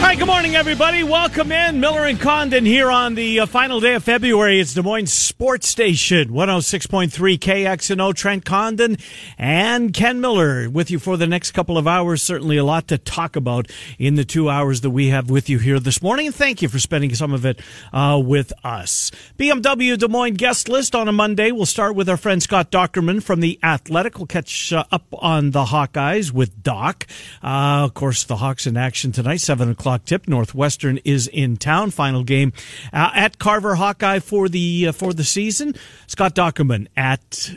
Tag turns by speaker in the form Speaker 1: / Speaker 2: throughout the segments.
Speaker 1: Right, good morning, everybody. Welcome in. Miller and Condon here on the uh, final day of February. It's Des Moines Sports Station, 106.3 KXNO. Trent Condon and Ken Miller with you for the next couple of hours. Certainly a lot to talk about in the two hours that we have with you here this morning. And thank you for spending some of it uh, with us. BMW Des Moines guest list on a Monday. We'll start with our friend Scott Dochterman from The Athletic. We'll catch uh, up on the Hawkeyes with Doc. Uh, of course, the Hawks in action tonight, 7 o'clock o'clock tip. Northwestern is in town. Final game uh, at Carver Hawkeye for the uh, for the season. Scott Dochterman at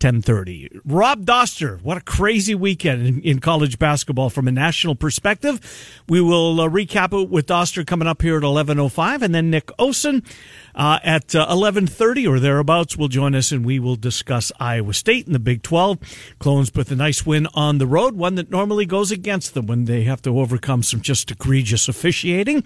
Speaker 1: 10:30. Rob Doster, what a crazy weekend in, in, college basketball from a national perspective. We will uh, recap it with Doster coming up here at 11:05 and then Nick Osen uh, at uh, 11:30 or thereabouts will join us and we will discuss Iowa State in the Big 12. Clones with a nice win on the road, one that normally goes against them when they have to overcome some just egregious officiating.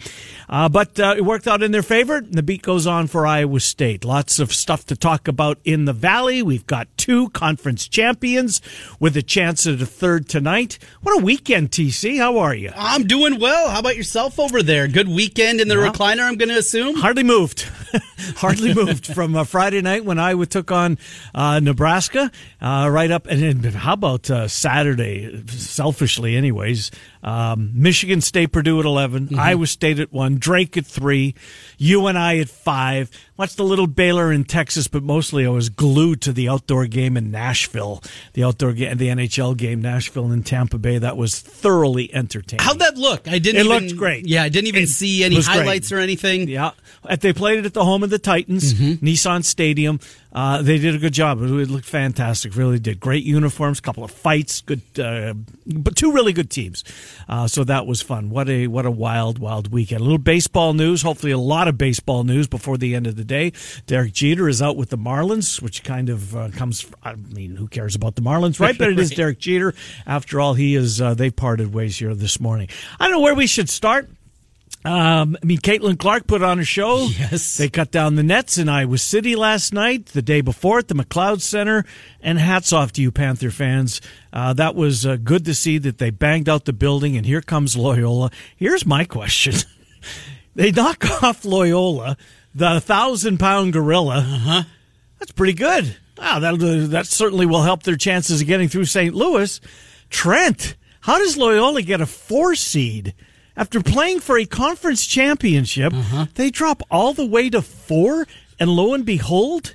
Speaker 1: Uh, but uh, it worked out in their favor. And the beat goes on for Iowa State. Lots of stuff to talk about in the Valley. We've got two conference champions with a chance at a third tonight. What a weekend, TC. How are you?
Speaker 2: I'm doing well. How about yourself over there? Good weekend in the recliner, I'm going to assume?
Speaker 1: Hardly moved. hardly moved from uh, Friday night when Iowa took on uh, Nebraska, uh, right up. And, and how about uh, Saturday? Selfishly, anyways, um, Michigan State, Purdue at 11, mm-hmm. Iowa State at 1, Drake at 3, you and I at 5. Watched the little Baylor in Texas, but mostly I was glued to the outdoor game in Nashville, the outdoor game, the NHL game, Nashville and Tampa Bay. That was thoroughly entertaining.
Speaker 2: How'd that look? I didn't.
Speaker 1: It
Speaker 2: even,
Speaker 1: looked great.
Speaker 2: Yeah, I didn't even it see any highlights great. or anything.
Speaker 1: Yeah, they played it at the home of the Titans, mm-hmm. Nissan Stadium. Uh, they did a good job. It looked fantastic. Really did. Great uniforms, couple of fights, good, uh, but two really good teams. Uh, so that was fun. What a what a wild wild weekend. A little baseball news. Hopefully, a lot of baseball news before the end of the day. Derek Jeter is out with the Marlins, which kind of uh, comes. I mean, who cares about the Marlins, right? But it is Derek Jeter. After all, he is. Uh, they parted ways here this morning. I don't know where we should start. Um, I mean, Caitlin Clark put on a show.
Speaker 2: Yes.
Speaker 1: They cut down the nets in Iowa City last night, the day before at the McLeod Center. And hats off to you, Panther fans. Uh, that was uh, good to see that they banged out the building, and here comes Loyola. Here's my question They knock off Loyola, the thousand pound gorilla.
Speaker 2: Uh-huh.
Speaker 1: That's pretty good. Wow, that, that certainly will help their chances of getting through St. Louis. Trent, how does Loyola get a four seed? After playing for a conference championship, uh-huh. they drop all the way to four, and lo and behold,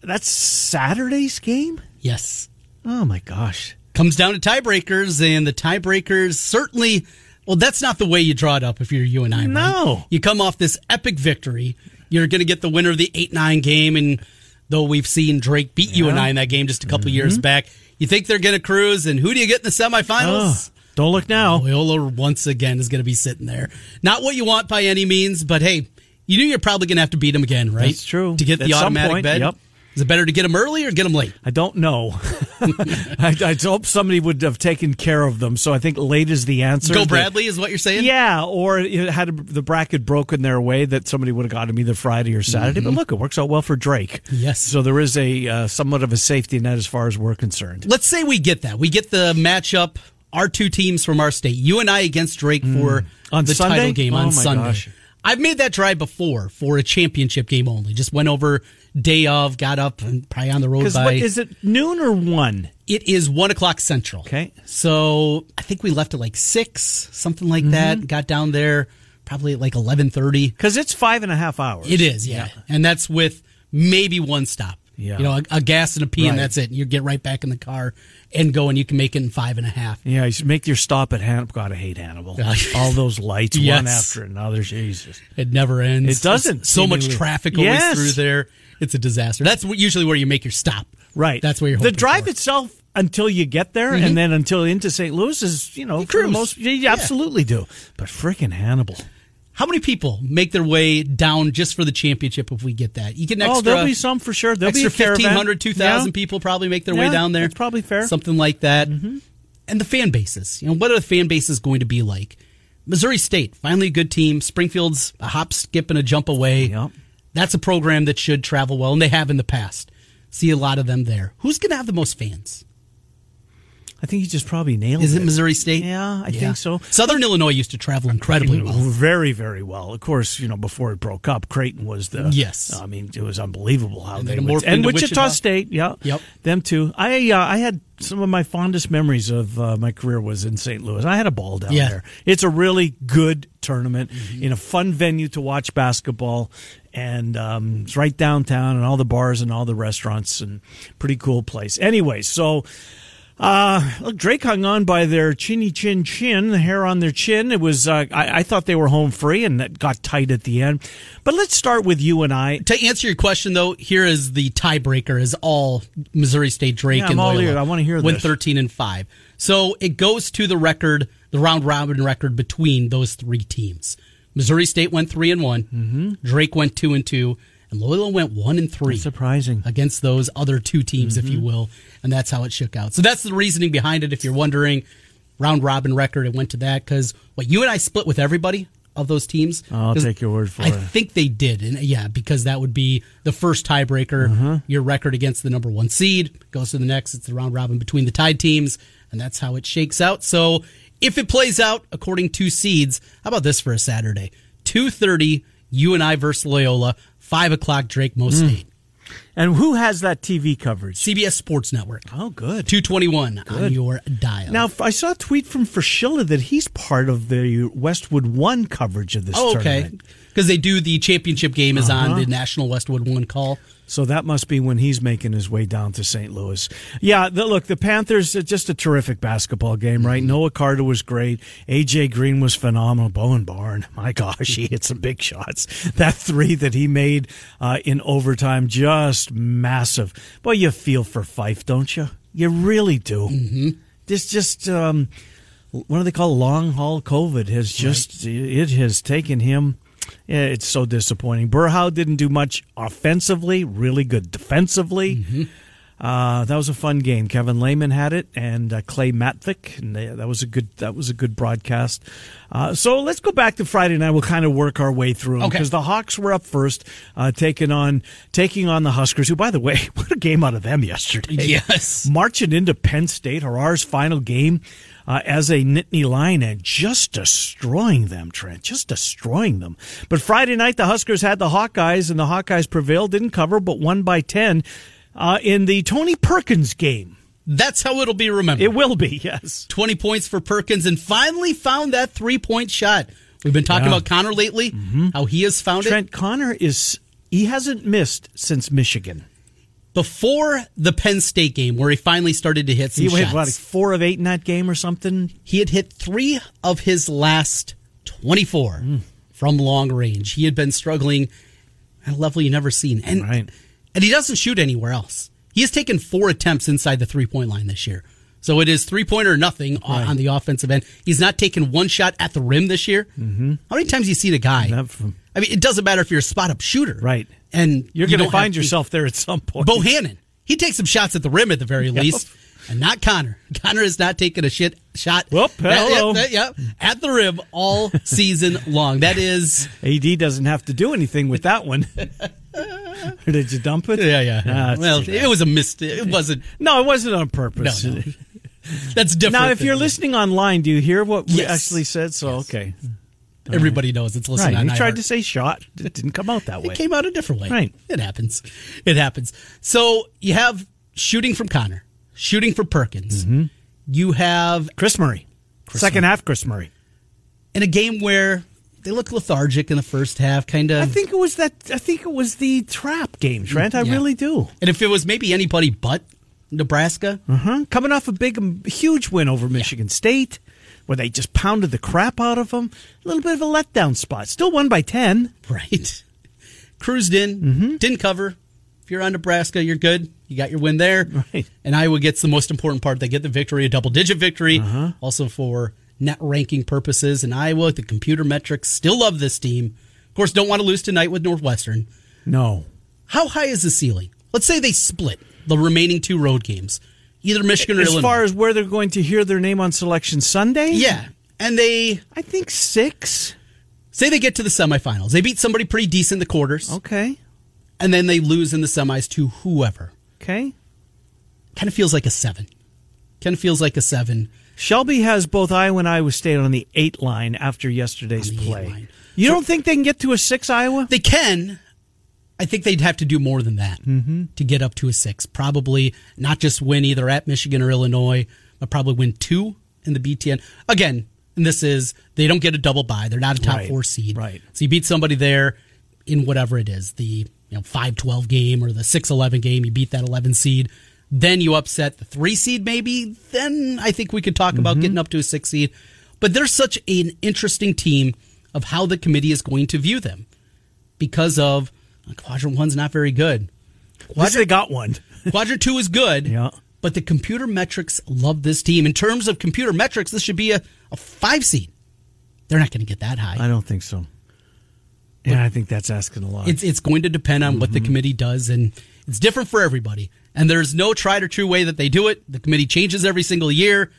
Speaker 1: that's Saturday's game?
Speaker 2: Yes.
Speaker 1: Oh my gosh.
Speaker 2: Comes down to tiebreakers, and the tiebreakers certainly. Well, that's not the way you draw it up if you're you and I.
Speaker 1: No.
Speaker 2: Right? You come off this epic victory. You're going to get the winner of the 8 9 game, and though we've seen Drake beat yeah. I in that game just a couple mm-hmm. years back, you think they're going to cruise, and who do you get in the semifinals? Oh.
Speaker 1: Don't look now.
Speaker 2: Loyola once again is going to be sitting there. Not what you want by any means, but hey, you knew you're probably going to have to beat them again, right?
Speaker 1: That's true.
Speaker 2: To get
Speaker 1: At
Speaker 2: the automatic
Speaker 1: point,
Speaker 2: bed.
Speaker 1: Yep.
Speaker 2: Is it better to get them early or get them late?
Speaker 1: I don't know. I, I, hope somebody would have taken care of them. So I think late is the answer.
Speaker 2: Go Bradley is what you're saying?
Speaker 1: Yeah, or it had the bracket broken their way that somebody would have got him either Friday or Saturday. Mm-hmm. But look, it works out well for Drake.
Speaker 2: Yes.
Speaker 1: So there is a uh, somewhat of a safety net as far as we're concerned.
Speaker 2: Let's say we get that. We get the matchup our two teams from our state, you and I against Drake mm. for
Speaker 1: on
Speaker 2: the
Speaker 1: Sunday?
Speaker 2: title game
Speaker 1: oh
Speaker 2: on Sunday.
Speaker 1: Gosh.
Speaker 2: I've made that drive before for a championship game only. Just went over day of, got up and probably on the road by.
Speaker 1: What, is it noon or one?
Speaker 2: It is one o'clock central.
Speaker 1: Okay.
Speaker 2: So I think we left at like six, something like mm-hmm. that. Got down there probably at like eleven thirty.
Speaker 1: Because it's five and a half hours.
Speaker 2: It is, yeah. yeah. And that's with maybe one stop.
Speaker 1: Yeah.
Speaker 2: You know, a, a gas and a pee, right. and that's it. And you get right back in the car and go, and you can make it in five and a half.
Speaker 1: Yeah, you make your stop at Hannibal. God, I hate Hannibal. All those lights, yes. one after another. Jesus.
Speaker 2: It never ends.
Speaker 1: It doesn't.
Speaker 2: It's so much traffic always
Speaker 1: yes.
Speaker 2: through there. It's a disaster. That's usually where you make your stop.
Speaker 1: Right.
Speaker 2: That's where you're
Speaker 1: The drive
Speaker 2: for.
Speaker 1: itself until you get there mm-hmm. and then until into St. Louis is, you know,
Speaker 2: you for
Speaker 1: most, you absolutely yeah. do. But freaking Hannibal.
Speaker 2: How many people make their way down just for the championship if we get that? You can extra,
Speaker 1: oh, there'll be some for sure. There'll
Speaker 2: extra
Speaker 1: be a
Speaker 2: 1,500, 2,000
Speaker 1: Yeah.
Speaker 2: people probably make their
Speaker 1: Yeah,
Speaker 2: way down there.
Speaker 1: that's probably fair. Mm-hmm.
Speaker 2: Something like that. And the fan bases. You know, what are the fan bases going to be like? Missouri State, finally a good team. Springfield's a hop, skip, and a jump away.
Speaker 1: Yep.
Speaker 2: That's a program that should travel well, and they have in the past. See a lot of them there. Who's going to have the most fans?
Speaker 1: I think you just probably nailed
Speaker 2: Is
Speaker 1: it.
Speaker 2: it Missouri State?
Speaker 1: Yeah, I think so.
Speaker 2: Southern Illinois used to travel incredibly well.
Speaker 1: Very, very well. Of course, you know, before it broke up, Creighton was the
Speaker 2: Yes.
Speaker 1: I mean, it was unbelievable how
Speaker 2: And
Speaker 1: they would,
Speaker 2: morphed
Speaker 1: and Wichita,
Speaker 2: Wichita.
Speaker 1: State, yeah,
Speaker 2: Yep.
Speaker 1: them too. I uh, I had some of my fondest memories of uh, my career was in St. Louis. I had a ball down
Speaker 2: Yeah.
Speaker 1: there. It's a really good tournament in a fun venue to watch basketball. And um, it's right downtown, and all the bars and all the restaurants, and pretty cool place. Anyway, so uh, look, Drake hung on by their chinny chin chin, the hair on their chin. It was, uh, I, I thought they were home free and that got tight at the end. But let's start with you and I.
Speaker 2: To answer your question, though, here is the tiebreaker: is all Missouri State Drake
Speaker 1: Yeah, I'm
Speaker 2: and
Speaker 1: all
Speaker 2: Loyola.
Speaker 1: I wanna hear
Speaker 2: went
Speaker 1: this.
Speaker 2: thirteen and five. So it goes to the record, the round robin record between those three teams. Missouri State went three and one. Mm-hmm. Drake went two and two, and Loyola went one and three.
Speaker 1: Surprising.
Speaker 2: against those other two teams, if you
Speaker 1: Mm-hmm.
Speaker 2: will, and that's how it shook out. So that's the reasoning behind it. If you're wondering, round robin record, it went to that because what you and I split with everybody of those teams.
Speaker 1: I'll take your word for
Speaker 2: I
Speaker 1: it.
Speaker 2: I think they did, and yeah, because that would be the first tiebreaker.
Speaker 1: Uh-huh.
Speaker 2: Your record against the number one seed goes to the next. It's the round robin between the tied teams, and that's how it shakes out. So if it plays out according to seeds, how about this for a Saturday? Two thirty, you and I versus Loyola. Five o'clock, Drake Mo
Speaker 1: Mm.
Speaker 2: State.
Speaker 1: And who has that TV coverage?
Speaker 2: CBS Sports Network.
Speaker 1: Oh, good.
Speaker 2: 221 on your dial.
Speaker 1: Now, I saw a tweet from Fraschilla that he's part of the Westwood One coverage of this
Speaker 2: oh, okay. Because they do the championship game is
Speaker 1: Uh-huh.
Speaker 2: on the National Westwood One call.
Speaker 1: So that must be when he's making his way down to St. Louis. Yeah, the, look, the Panthers, uh, just a terrific basketball game, right? Noah Carter was great. A.J. Green was phenomenal. Bowen Born, my gosh, he hit some big shots. That three that he made uh, in overtime, just massive. Boy, you feel for Fife, don't you? You really do. Mm-hmm. This just, um, what do they call long haul COVID has just, it has taken him. Yeah, it's so disappointing. Berhow didn't do much offensively, really good defensively. Uh, that was a fun game. Kevin Lehman had it, and uh, Clay Matvick, and they, that was a good that was a good broadcast. Uh, so let's go back to Friday night. We'll kind of work our way through
Speaker 2: Okay.
Speaker 1: because the Hawks were up first, uh, taking on taking on the Huskers. Who, by the way, what a game out of them yesterday!
Speaker 2: Yes.
Speaker 1: marching into Penn State, Harrar's final game uh, as a Nittany Lion and just destroying them, Trent, just destroying them. But Friday night, the Huskers had the Hawkeyes, and the Hawkeyes prevailed, didn't cover, but won by 10 uh, in the Tony Perkins game.
Speaker 2: That's how it'll be remembered.
Speaker 1: It will be, yes.
Speaker 2: 20 points for Perkins and finally found that three point shot. We've been talking
Speaker 1: Yeah.
Speaker 2: about Connor lately, how he has found it.
Speaker 1: Trent Connor is, he hasn't missed since Michigan.
Speaker 2: Before the Penn State game, where he finally started to hit some
Speaker 1: He
Speaker 2: shots,
Speaker 1: hit, what, like four of eight in that game or something?
Speaker 2: he had hit three of his last 24
Speaker 1: Hmm.
Speaker 2: from long range. He had been struggling at a level you never seen. And,
Speaker 1: Right.
Speaker 2: and he doesn't shoot anywhere else. He has taken four attempts inside the three point line this year. So it is three point or nothing on,
Speaker 1: Right.
Speaker 2: on the offensive end. He's not taken one shot at the rim this year. Mm-hmm. How many times do you see the guy?
Speaker 1: From-
Speaker 2: I mean, it doesn't matter if you're a spot up shooter.
Speaker 1: Right.
Speaker 2: And
Speaker 1: You're
Speaker 2: you
Speaker 1: going to find yourself there at some point.
Speaker 2: Bohannon. He takes some shots at the rim at the very least, and not Connor. Connor has not taken a shit shot.
Speaker 1: Whoop, hello.
Speaker 2: that- yeah, at the rim all season long. That is,
Speaker 1: AD doesn't have to do anything with that one. or did you dump it?
Speaker 2: yeah, yeah.
Speaker 1: Ah,
Speaker 2: well, it was a mistake. It wasn't.
Speaker 1: No, it wasn't on purpose.
Speaker 2: No, no. That's different.
Speaker 1: Now, if you're listening online, do you hear what we actually said? So, okay.
Speaker 2: Everybody knows it's listening.
Speaker 1: Right. You tried to say shot. It didn't come out that way.
Speaker 2: It came out a different way.
Speaker 1: Right.
Speaker 2: It happens. It happens. So you have shooting from Connor, shooting for Perkins.
Speaker 1: Mm-hmm.
Speaker 2: You have
Speaker 1: Kris Murray. Second half, Kris Murray.
Speaker 2: in a game where they look lethargic in the first half, kind of.
Speaker 1: I think it was that. I think it was the trap game, Trent. I
Speaker 2: Yeah.
Speaker 1: really do.
Speaker 2: And if it was maybe anybody but Nebraska,
Speaker 1: Uh-huh. Coming off a big, um, huge win over Michigan State, where they just pounded the crap out of them. A little bit of a letdown spot. Still won by ten.
Speaker 2: right? Cruised in,
Speaker 1: Mm-hmm.
Speaker 2: didn't cover. If you're on Nebraska, you're good. You got your win there.
Speaker 1: Right.
Speaker 2: And Iowa gets the most important part. They get the victory, a double digit victory.
Speaker 1: Uh-huh.
Speaker 2: Also for net ranking purposes. In Iowa, the computer metrics still love this team. Of course, don't want to lose tonight with Northwestern.
Speaker 1: No.
Speaker 2: How high is the ceiling? Let's say they split the remaining two road games, either Michigan or
Speaker 1: as
Speaker 2: Illinois.
Speaker 1: far as where they're going to hear their name on Selection Sunday?
Speaker 2: yeah, and they
Speaker 1: I think six.
Speaker 2: say they get to the semifinals. They beat somebody pretty decent in the quarters,
Speaker 1: Okay.
Speaker 2: and then they lose in the semis to whoever.
Speaker 1: Okay.
Speaker 2: Kind of feels like a seven. Kind of feels like a seven.
Speaker 1: Shelby has both Iowa and Iowa State on the eight line after yesterday's
Speaker 2: On the eight
Speaker 1: play. You don't think they can get to a six, Iowa?
Speaker 2: They can. I think they'd have to do more than that
Speaker 1: Mm-hmm.
Speaker 2: to get up to a six. Probably not just win either at Michigan or Illinois, but probably win two in the BTN. Again, and this is they don't get a double bye. They're not a top
Speaker 1: Right,
Speaker 2: four seed.
Speaker 1: right.
Speaker 2: So you beat somebody there in whatever it is, the you know 5-12 game or the 6-11 game, you beat that 11 seed. Then you upset the three seed, maybe. Then I think we could talk about
Speaker 1: Mm-hmm.
Speaker 2: getting up to a six seed. But they're such an interesting team of how the committee is going to view them because of quadrant one's not very good.
Speaker 1: Least they got one.
Speaker 2: Quadrant two is good.
Speaker 1: Yeah.
Speaker 2: But the computer metrics love this team. In terms of computer metrics, this should be a, a five seed. They're not going to get that high.
Speaker 1: I don't think so. Yeah, I think that's asking a lot.
Speaker 2: It's it's going to depend on what the mm-hmm. committee does, and it's different for everybody. And there's no tried or true way that they do it. The committee changes every single year.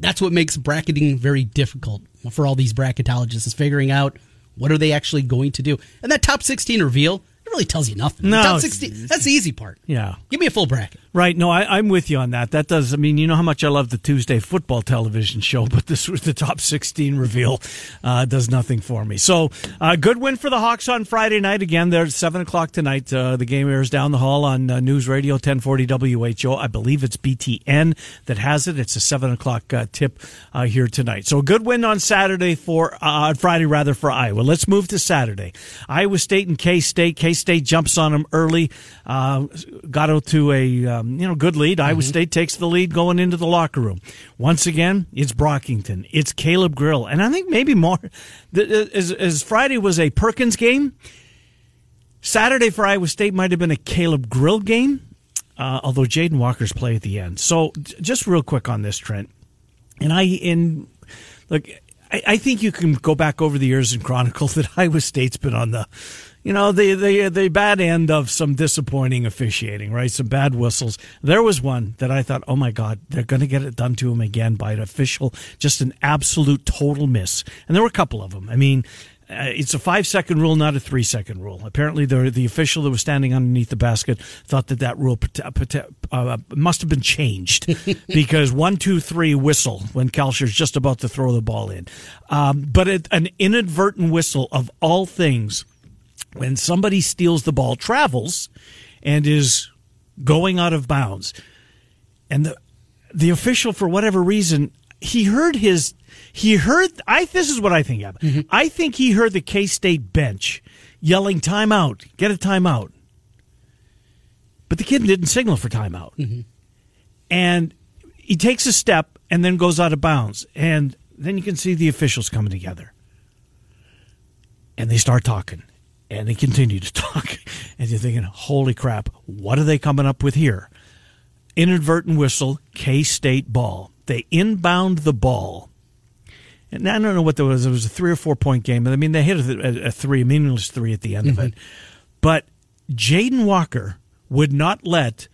Speaker 2: That's what makes bracketing very difficult for all these bracketologists is figuring out what are they actually going to do. And that top 16 reveal, really tells you nothing.
Speaker 1: No,
Speaker 2: top 16, that's the easy part.
Speaker 1: yeah.
Speaker 2: Give me a full bracket.
Speaker 1: Right. No, I, I'm with you on that. That does. I mean, you know how much I love the Tuesday football television show, but this was the top 16 reveal uh, does nothing for me. So, uh, good win for the Hawks on Friday night. Again, they're seven o'clock tonight. Uh, the game airs down the hall on uh, News Radio 1040 WHO. I believe it's BTN that has it. It's a seven o'clock uh, tip uh, here tonight. So, a good win on Saturday for uh, Friday rather for Iowa. Let's move to Saturday. Iowa State and K State. K State jumps on them early. Uh, got out to a um, you know good lead. Iowa State takes the lead going into the locker room. Once again, it's Brockington. It's Caleb Grill, and I think maybe more. As, as Friday was a Perkins game, Saturday for Iowa State might have been a Caleb Grill game. Uh, although Jaden Walker's play at the end. So just real quick on this, Trent, and I in look, I, I think you can go back over the years and chronicle that Iowa State's been on the, you know, the the the bad end of some disappointing officiating, right? Some bad whistles. There was one that I thought, oh my God, they're going to get it done to him again by an official, just an absolute total miss. And there were a couple of them. I mean. Uh, it's a five second rule, not a three second rule. Apparently, the the official that was standing underneath the basket thought that that rule uh, must have been changed because one, two, three whistle when Kalscheur's just about to throw the ball in. Um, but it, an inadvertent whistle of all things when somebody steals the ball, travels, and is going out of bounds, and the the official for whatever reason he heard his he heard I this is what I think happened. Mm-hmm. I think he heard the K State bench yelling timeout, get a timeout. But the kid didn't signal for timeout. Mm-hmm. And he takes a step and then goes out of bounds. And then you can see the officials coming together. And they start talking. And they continue to talk. And you're thinking, holy crap, what are they coming up with here? inadvertent whistle, K State ball. They inbound the ball. And I don't know what there was. It was a three or four point game. I mean, they hit a, a three, a meaningless three at the end of mm-hmm. it. But Jaden Walker would not let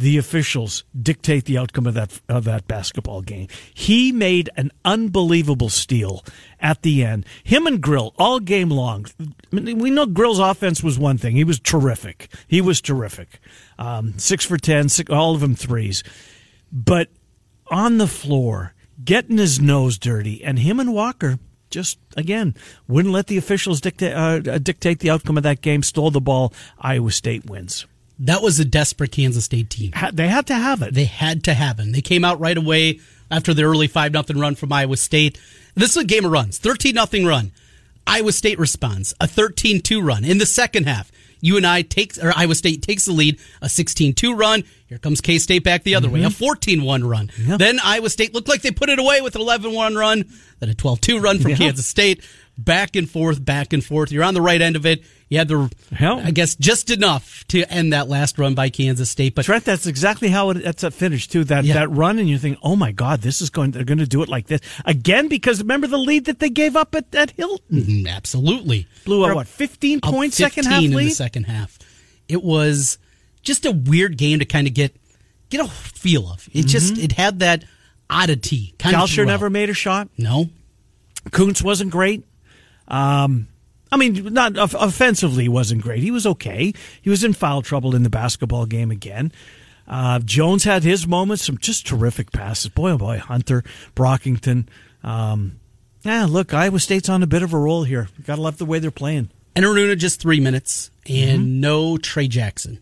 Speaker 1: the officials dictate the outcome of that of that basketball game. He made an unbelievable steal at the end. Him and Grill all game long. We know Grill's offense was one thing. He was terrific. He was terrific. Um, six for ten, all of them threes. But on the floor, getting his nose dirty, and him and Walker just again wouldn't let the officials uh, dictate the outcome of that game. Stole the ball. Iowa State wins.
Speaker 2: That was a desperate Kansas State team.
Speaker 1: They had to have it.
Speaker 2: They had to have him. They came out right away after the early 5 nothing run from Iowa State. This is a game of runs. 13 nothing run. Iowa State responds. A 13-2 run. In the second half, you and I takes or Iowa State takes the lead, a 16-2 run. Here comes K-State back the other way, a mm-hmm. 14-1 run.
Speaker 1: Yeah.
Speaker 2: Then Iowa State looked like they put it away with an 11-1 run, then a 12-2 run from
Speaker 1: Yeah.
Speaker 2: Kansas State. Back and forth, back and forth. You're on the right end of it. You had the,
Speaker 1: Hell.
Speaker 2: I guess, just enough to end that last run by Kansas State. But
Speaker 1: Trent, that's exactly how it, that's a finish too. That
Speaker 2: Yeah.
Speaker 1: that run, and you think, oh my God, this is going. They're going to do it like this again because remember the lead that they gave up at, at Hilton
Speaker 2: Mm, absolutely
Speaker 1: blew out what fifteen
Speaker 2: up
Speaker 1: point second half
Speaker 2: in the second half. It was just a weird game to kind of get get a feel of. It just it had that oddity. Kind Kalscheur
Speaker 1: never made a shot.
Speaker 2: No,
Speaker 1: Kunc wasn't great. Um, I mean, not off- offensively, he wasn't great. He was okay. He was in foul trouble in the basketball game again. Uh, Jones had his moments, some just terrific passes. Boy, oh boy, Hunter, Brockington. Um, yeah, look, Iowa State's on a bit of a roll here. Got to love the way they're playing.
Speaker 2: and Aruna just three minutes and
Speaker 1: Mm-hmm.
Speaker 2: no Trey Jackson.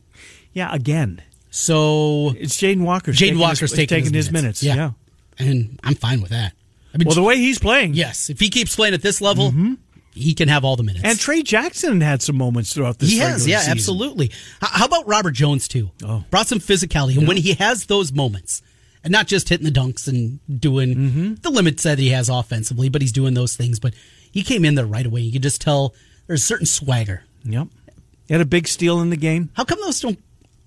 Speaker 1: Yeah, again,
Speaker 2: So
Speaker 1: it's Jaden Walker.
Speaker 2: Jaden Walker's taking,
Speaker 1: taking his minutes. Yeah.
Speaker 2: and I'm fine with that. I mean,
Speaker 1: Well, the way he's playing.
Speaker 2: yes, if he keeps playing at this level, he can have all the minutes.
Speaker 1: And Trey Jackson had some moments throughout this.
Speaker 2: he has, yeah,
Speaker 1: season.
Speaker 2: absolutely. How about Robert Jones too?
Speaker 1: Oh.
Speaker 2: brought some physicality, and when he has those moments, and not just hitting the dunks and doing
Speaker 1: Mm-hmm.
Speaker 2: the limits that he has offensively, but he's doing those things. But he came in there right away. You could just tell there's a certain swagger.
Speaker 1: Yep. He had a big steal in the game.
Speaker 2: How come those don't?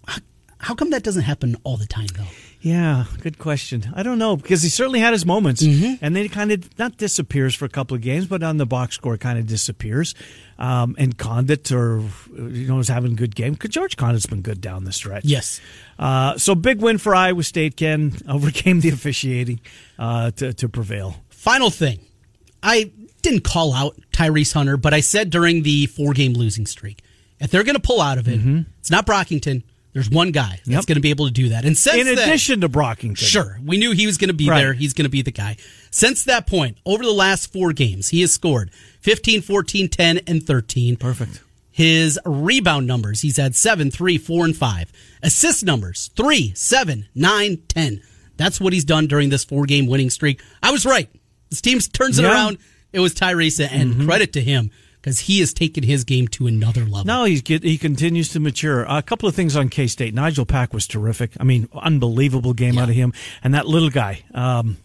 Speaker 2: How, how come that doesn't happen all the time though?
Speaker 1: Yeah, good question. I don't know because he certainly had his moments,
Speaker 2: Mm-hmm.
Speaker 1: and then he kind of not disappears for a couple of games, but on the box score kind of disappears. Um, and Conditt, or you know, is having a good game. George Conditt's been good down the stretch.
Speaker 2: Yes.
Speaker 1: Uh, so big win for Iowa State. Ken overcame the officiating uh, to to prevail.
Speaker 2: Final thing, I didn't call out Tyrese Hunter, but I said during the four game losing streak, if they're going to pull out of it, it's not Brockington. There's one guy that's
Speaker 1: Mm-hmm. Yep.
Speaker 2: going to be able to do that. And since
Speaker 1: In
Speaker 2: then-
Speaker 1: addition to Brockington,
Speaker 2: Sure. We knew he was going to be
Speaker 1: Right.
Speaker 2: there. He's going to be the guy. Since that point, over the last four games, he has scored 15, 14, 10, and 13.
Speaker 1: perfect.
Speaker 2: His rebound numbers, he's had 7, 3, 4, and 5. Assist numbers, 3, 7, 9, 10. That's what he's done during this four game winning streak. I was right. This team turns it
Speaker 1: Yeah.
Speaker 2: around. It was Tyrese, and credit to him because he has taken his game to another level.
Speaker 1: No, he's get, he continues to mature. a couple of things on K State. Nigel Pack was terrific. I mean, unbelievable game out of him. And that little guy, um,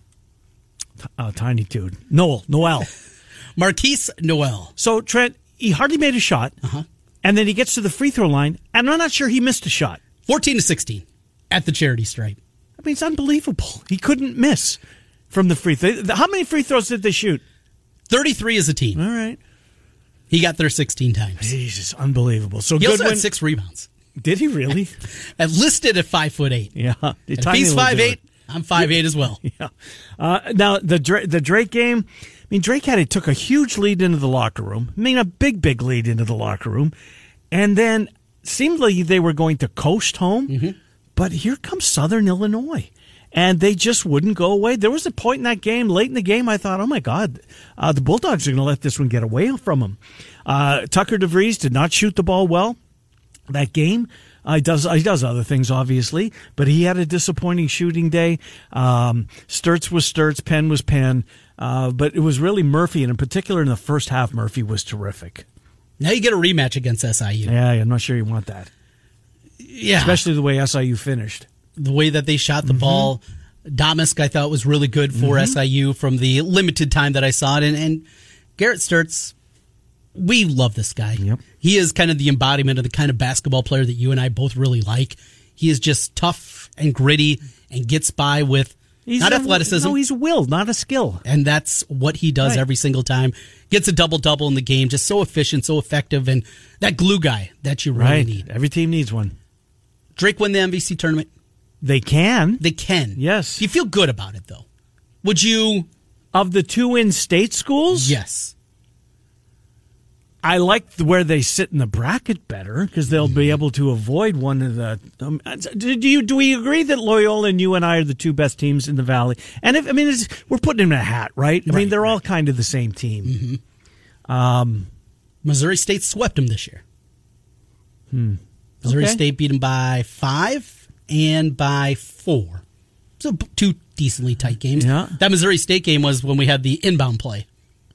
Speaker 1: t- uh, tiny dude, Nowell, Nowell.
Speaker 2: Markquis Nowell.
Speaker 1: So Trent, he hardly made a shot,
Speaker 2: Uh-huh.
Speaker 1: and then he gets to the free throw line, and I'm not sure he missed a shot.
Speaker 2: 14 to 16 at the charity stripe.
Speaker 1: I mean, it's unbelievable. He couldn't miss from the free throw. How many free throws did they shoot?
Speaker 2: 33 as a team.
Speaker 1: All right,
Speaker 2: He got there 16 times.
Speaker 1: Jesus, unbelievable. So
Speaker 2: He
Speaker 1: good
Speaker 2: also had six rebounds.
Speaker 1: Did he really?
Speaker 2: And listed at five foot eight.
Speaker 1: yeah.
Speaker 2: If he's five eight, I'm five eight as well.
Speaker 1: Yeah. Uh, now the Drake, the Drake game. I mean, Drake had it took a huge lead into the locker room. I mean, a big, big lead into the locker room, and then seemed like they were going to coast home. But here comes Southern Illinois, and they just wouldn't go away. There was a point in that game, late in the game, I thought, oh my God, uh, the Bulldogs are going to let this one get away from them. Uh, Tucker DeVries did not shoot the ball well that game. Uh, he does he does other things obviously, but he had a disappointing shooting day. Um, Sturtz was Sturtz, Penn was Penn, uh, but it was really Murphy, and in particular in the first half, Murphy was terrific.
Speaker 2: Now you get a rematch against SIU.
Speaker 1: Yeah, I'm not sure you want that,
Speaker 2: Yeah.
Speaker 1: especially the way SIU finished.
Speaker 2: The way that they shot the
Speaker 1: Mm-hmm.
Speaker 2: ball. Domask, I thought, was really good for SIU from the limited time that I saw it. And, and Garrett Sturtz, we love this guy.
Speaker 1: Yep.
Speaker 2: He is kind of the embodiment of the kind of basketball player that you and I both really like. He is just tough and gritty and gets by with not
Speaker 1: a-
Speaker 2: athleticism.
Speaker 1: No, he's will, not a skill.
Speaker 2: and that's what he does
Speaker 1: Right.
Speaker 2: every single time. Gets a double double in the game, just so efficient, so effective, and that glue guy that you really
Speaker 1: Right.
Speaker 2: need.
Speaker 1: Every team needs one.
Speaker 2: Drake won the MVC tournament.
Speaker 1: They can.
Speaker 2: They can.
Speaker 1: Yes.
Speaker 2: You feel good about it though? Would you?
Speaker 1: Of the two in-state schools,
Speaker 2: Yes.
Speaker 1: I like the- where they sit in the bracket better because they'll
Speaker 2: Mm-hmm.
Speaker 1: be able to avoid one of the. Um, do do you do we agree that Loyola and you and I are the two best teams in the valley? And if I mean, it's, we're putting them in a hat, right? I mean, they're all kind of the same team.
Speaker 2: Missouri State swept them this year. Missouri
Speaker 1: Okay.
Speaker 2: State beat them by five and by four. So two decently tight games.
Speaker 1: Yeah.
Speaker 2: That Missouri State game was when we had the inbound play.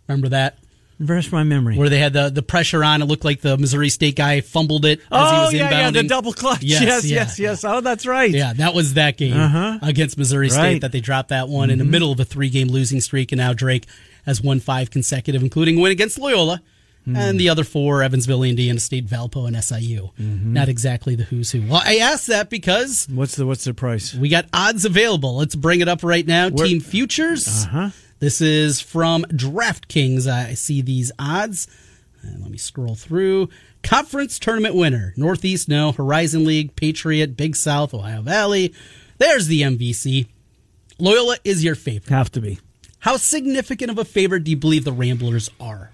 Speaker 2: Remember that?
Speaker 1: Refresh my memory.
Speaker 2: where they had the, the pressure on. It looked like the Missouri State guy fumbled it as he
Speaker 1: oh
Speaker 2: was
Speaker 1: yeah,
Speaker 2: inbounding.
Speaker 1: yeah, the double clutch.
Speaker 2: Yes,
Speaker 1: Yes,
Speaker 2: yeah,
Speaker 1: yes, yes. Oh, that's right.
Speaker 2: Yeah, that was that game
Speaker 1: Uh-huh.
Speaker 2: against Missouri State
Speaker 1: Right. Mm-hmm.
Speaker 2: that they dropped that one in the middle of a three game losing streak, and now Drake has won five consecutive, including a win against Loyola.
Speaker 1: Mm.
Speaker 2: And the other four, Evansville, Indiana State, Valpo, and SIU.
Speaker 1: Mm-hmm.
Speaker 2: Not exactly the who's who. Well, I asked that because
Speaker 1: What's the what's the price?
Speaker 2: we got odds available. Let's bring it up right now.
Speaker 1: Where-
Speaker 2: Team Futures.
Speaker 1: Uh-huh.
Speaker 2: This is from DraftKings. I see these odds. And let me scroll through. Conference tournament winner. Northeast, no. Horizon League, Patriot, Big South, Ohio Valley. There's the MVC. Loyola is your favorite.
Speaker 1: Have to be.
Speaker 2: How significant of a favorite do you believe the Ramblers are?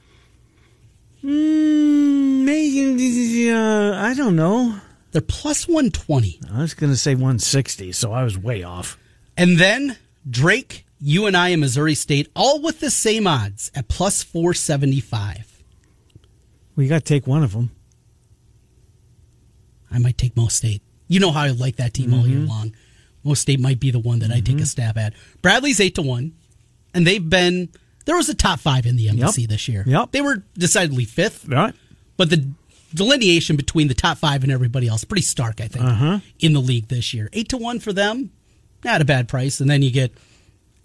Speaker 1: Mm, maybe, uh, I don't know.
Speaker 2: They're plus 120.
Speaker 1: I was going to say 160, so I was way off.
Speaker 2: And then Drake, you and I, and Missouri State, all with the same odds at plus 475.
Speaker 1: We got to take one of them.
Speaker 2: I might take Mo State. You know how I like that team all year
Speaker 1: Mm-hmm.
Speaker 2: long. Mo State might be the one that I take a stab at. Bradley's eight to one, and they've been there was a top five in the MVC
Speaker 1: Yep.
Speaker 2: this year.
Speaker 1: Yep.
Speaker 2: they were decidedly fifth,
Speaker 1: Right.
Speaker 2: but the delineation between the top five and everybody else pretty stark. I think
Speaker 1: Uh-huh.
Speaker 2: in the league this year, eight to one for them, not a bad price. And then you get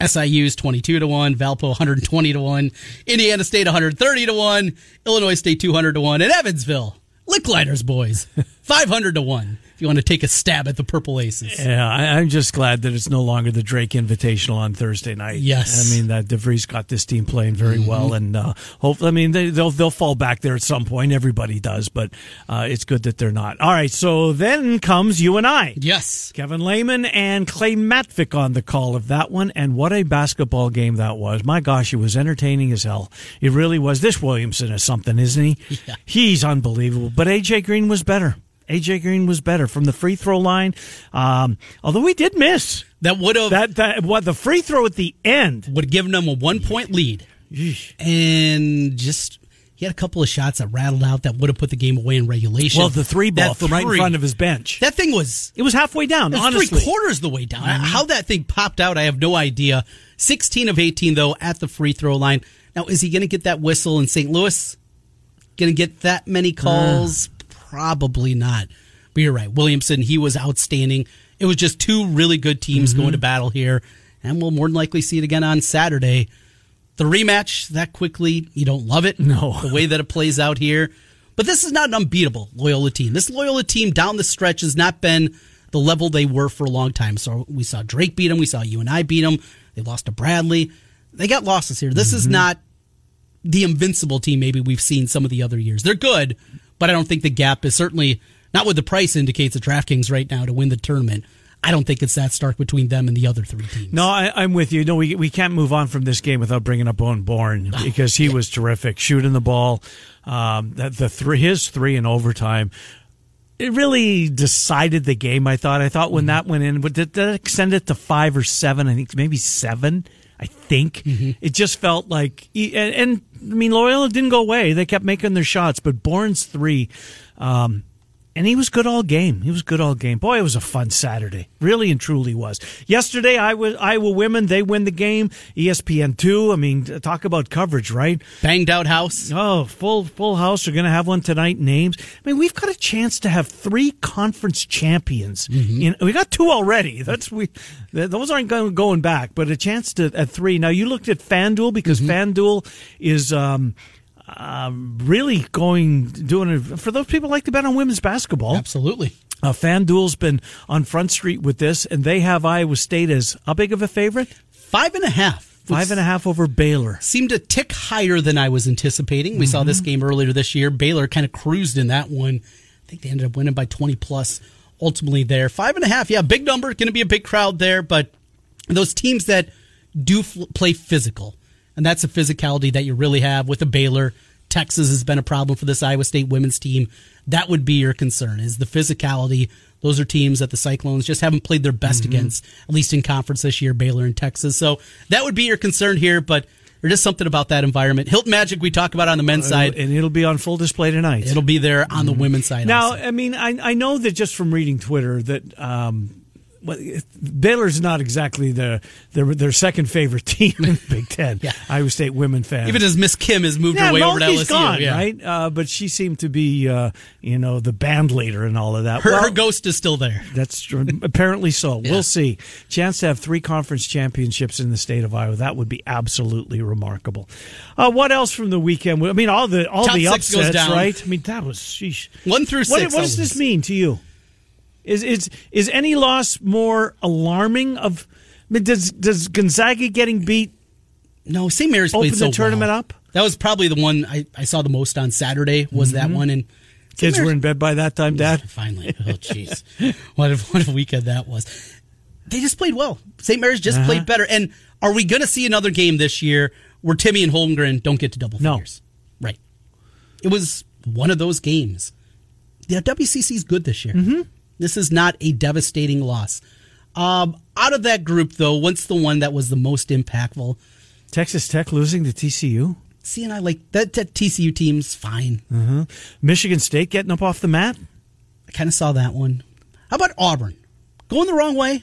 Speaker 2: SIU's twenty two to one, Valpo one hundred twenty to one, Indiana State one hundred thirty to one, Illinois State two hundred to one, and Evansville. Lickliters boys, 500 to 1 if you want to take a stab at the Purple Aces.
Speaker 1: Yeah, I, I'm just glad that it's no longer the Drake Invitational on Thursday night.
Speaker 2: Yes.
Speaker 1: I mean that DeVries got this team playing very well, and uh, hopefully, I mean they, they'll they'll fall back there at some point. Everybody does, but uh, it's good that they're not. All right, so then comes you and I.
Speaker 2: Yes.
Speaker 1: Kevin Lehman and Clay Matvick on the call of that one, and what a basketball game that was! My gosh, it was entertaining as hell. It really was. This Williamson is something, isn't he?
Speaker 2: Yeah.
Speaker 1: He's unbelievable. But AJ Green was better. AJ Green was better from the free throw line. Um, although he did miss
Speaker 2: That would have
Speaker 1: that, that what the free throw at the end.
Speaker 2: would have given them a one point lead. And just he had a couple of shots that rattled out that would have put the game away in regulation.
Speaker 1: Well, the three ball from right in front of his bench.
Speaker 2: That thing was
Speaker 1: It was halfway down.
Speaker 2: it was
Speaker 1: honestly,
Speaker 2: three quarters the way down. How that thing popped out, I have no idea. 16 of 18, though, at the free throw line. Now, is he going to get that whistle in St. Louis? Going to get that many calls? Probably not. But you're right. Williamson, he was outstanding. It was just two really good teams mm-hmm. going to battle here. And we'll more than likely see it again on Saturday. The rematch that quickly, you don't love it.
Speaker 1: No.
Speaker 2: The way that it plays out here. But this is not an unbeatable Loyola team. This Loyola team down the stretch has not been the level they were for a long time. So we saw Drake beat them. We saw you and I beat them. They lost to Bradley. They got losses here. This is mm-hmm. not the invincible team maybe we've seen some of the other years. They're good, but I don't think the gap is certainly not what the price indicates at DraftKings right now to win the tournament. I don't think it's that stark between them and the other three teams.
Speaker 1: No, I, I'm with you. No, we we can't move on from this game without bringing up Bowen Born because he was terrific, shooting the ball. Um, the, the three, his three in overtime, it really decided the game. I thought. I thought when that went in, but did that extend it to five or seven? I think maybe seven. I think it just felt like, and, and I mean, Loyola didn't go away. They kept making their shots, but Born's three. Um, and he was good all game. He was good all game. Boy, it was a fun Saturday. Really and truly was. Yesterday, Iowa, Iowa women, they win the game. ESPN two. I mean, talk about coverage, right?
Speaker 2: Banged out house.
Speaker 1: Oh, full full house. We're going to have one tonight. Names. I mean, we've got a chance to have three conference champions. In, we got two already. That's we. Those aren't going going back, but a chance to at three. Now you looked at FanDuel because FanDuel is. Um, um, really going doing it for those people who like to bet on women's basketball.
Speaker 2: Absolutely.
Speaker 1: Uh, FanDuel's been on Front Street with this, and they have Iowa State as how big of a favorite?
Speaker 2: Five and a half.
Speaker 1: Five and a half over Baylor.
Speaker 2: seemed a tick higher than I was anticipating. We saw this game earlier this year. Baylor kind of cruised in that one. I think they ended up winning by 20 plus ultimately there. Five and a half, yeah, big number. Going to be a big crowd there, but those teams that do f- play physical, and that's a physicality that you really have with a Baylor. Texas has been a problem for this Iowa State women's team. That would be your concern is the physicality. Those are teams that the Cyclones just haven't played their best mm-hmm. against, at least in conference this year, Baylor and Texas. So that would be your concern here, but there's just something about that environment. Hilton Magic, we talk about on the men's uh, side.
Speaker 1: and it'll be on full display tonight.
Speaker 2: It'll be there on the mm-hmm. women's side.
Speaker 1: Now,
Speaker 2: also.
Speaker 1: I mean, I, I know that just from reading Twitter that um, Baylor's not exactly the their, their second favorite team in the Big Ten.
Speaker 2: Yeah.
Speaker 1: Iowa State women fans.
Speaker 2: Even as Miss Kim has moved
Speaker 1: yeah,
Speaker 2: her way over to LSU.
Speaker 1: gone,
Speaker 2: yeah.
Speaker 1: right? Uh, but she seemed to be, uh, you know, the band leader and all of that.
Speaker 2: Her,
Speaker 1: Well,
Speaker 2: her ghost is still there.
Speaker 1: That's true. apparently so.
Speaker 2: Yeah.
Speaker 1: We'll see. Chance to have three conference championships in the state of Iowa. That would be absolutely remarkable. Uh, what else from the weekend? I mean, all the all
Speaker 2: Top
Speaker 1: the upsets,
Speaker 2: down.
Speaker 1: right? I mean, that was sheesh.
Speaker 2: One through six.
Speaker 1: what does this mean to you? Is is is any loss more alarming? Of I mean, does does Gonzaga getting beat?
Speaker 2: No, St. Mary's
Speaker 1: Open
Speaker 2: played so
Speaker 1: the tournament
Speaker 2: well.
Speaker 1: up?
Speaker 2: That was probably the one I, I saw the most on Saturday. Was that one? And.
Speaker 1: Kids were in bed by that time, Dad.
Speaker 2: Finally. Oh, jeez. what, a, what a weekend that was. They just played well. St. Mary's just
Speaker 1: Uh-huh.
Speaker 2: played better. And are we going to see another game this year where Timme and Holmgren don't get to double
Speaker 1: No.
Speaker 2: figures? Right. It was one of those games. Yeah, WCC is good this year. Mm-hmm. This is not a devastating loss. Um, out of that group, though, what's the one that was the most impactful?
Speaker 1: Texas Tech losing to TCU.
Speaker 2: See, and I like that, that TCU team's fine.
Speaker 1: Michigan State getting up off the mat.
Speaker 2: I kind of saw that one. How about Auburn? Going the wrong way?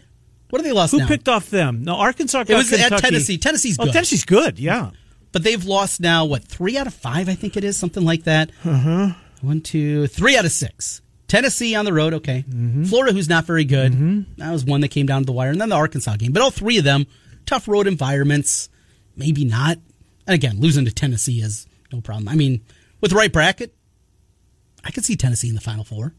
Speaker 2: What are they lost
Speaker 1: Who
Speaker 2: now?
Speaker 1: picked off them? No, Arkansas.
Speaker 2: It
Speaker 1: got
Speaker 2: was at
Speaker 1: Kentucky.
Speaker 2: Tennessee. Tennessee's
Speaker 1: Oh,
Speaker 2: good.
Speaker 1: Tennessee's good. Yeah.
Speaker 2: But they've lost now, what, three out of five, I think it is, something like that. Uh-huh. One, two, three out of six. Tennessee on the road, okay. Florida, who's not very good. That was one that came down to the wire. And then the Arkansas game. But all three of them, tough road environments. Maybe not. And again, losing to Tennessee is no problem. I mean, with the right bracket, I could see Tennessee in the Final Four.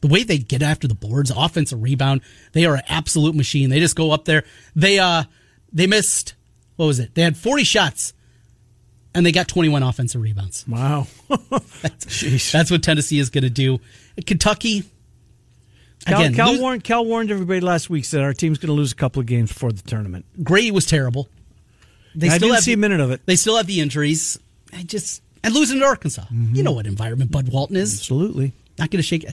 Speaker 2: The way they get after the boards, offensive rebound, they are an absolute machine. They just go up there. They uh they missed what was it? They had 40 shots and they got 21 offensive rebounds.
Speaker 1: Wow.
Speaker 2: That's, that's what Tennessee is going to do. Kentucky
Speaker 1: Cal,
Speaker 2: again,
Speaker 1: Cal,
Speaker 2: lose-
Speaker 1: warned, Cal warned everybody last week said our team's going to lose a couple of games before the tournament.
Speaker 2: Grady was terrible. They
Speaker 1: I didn't
Speaker 2: have
Speaker 1: see a minute of it.
Speaker 2: They still have the injuries. I just and losing to Arkansas.
Speaker 1: Mm-hmm.
Speaker 2: You know what environment Bud Walton is.
Speaker 1: Absolutely.
Speaker 2: Not going to shake.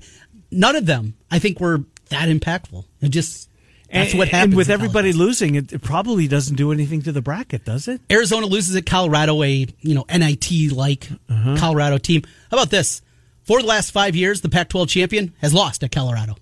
Speaker 2: None of them, I think, were that impactful. It just that's
Speaker 1: and,
Speaker 2: what happens.
Speaker 1: And with everybody losing, it, it probably doesn't do anything to the bracket, does it?
Speaker 2: Arizona loses at Colorado, a you know NIT like
Speaker 1: Uh-huh.
Speaker 2: Colorado team. How about this? For the last five years, the Pac-12 champion has lost at Colorado.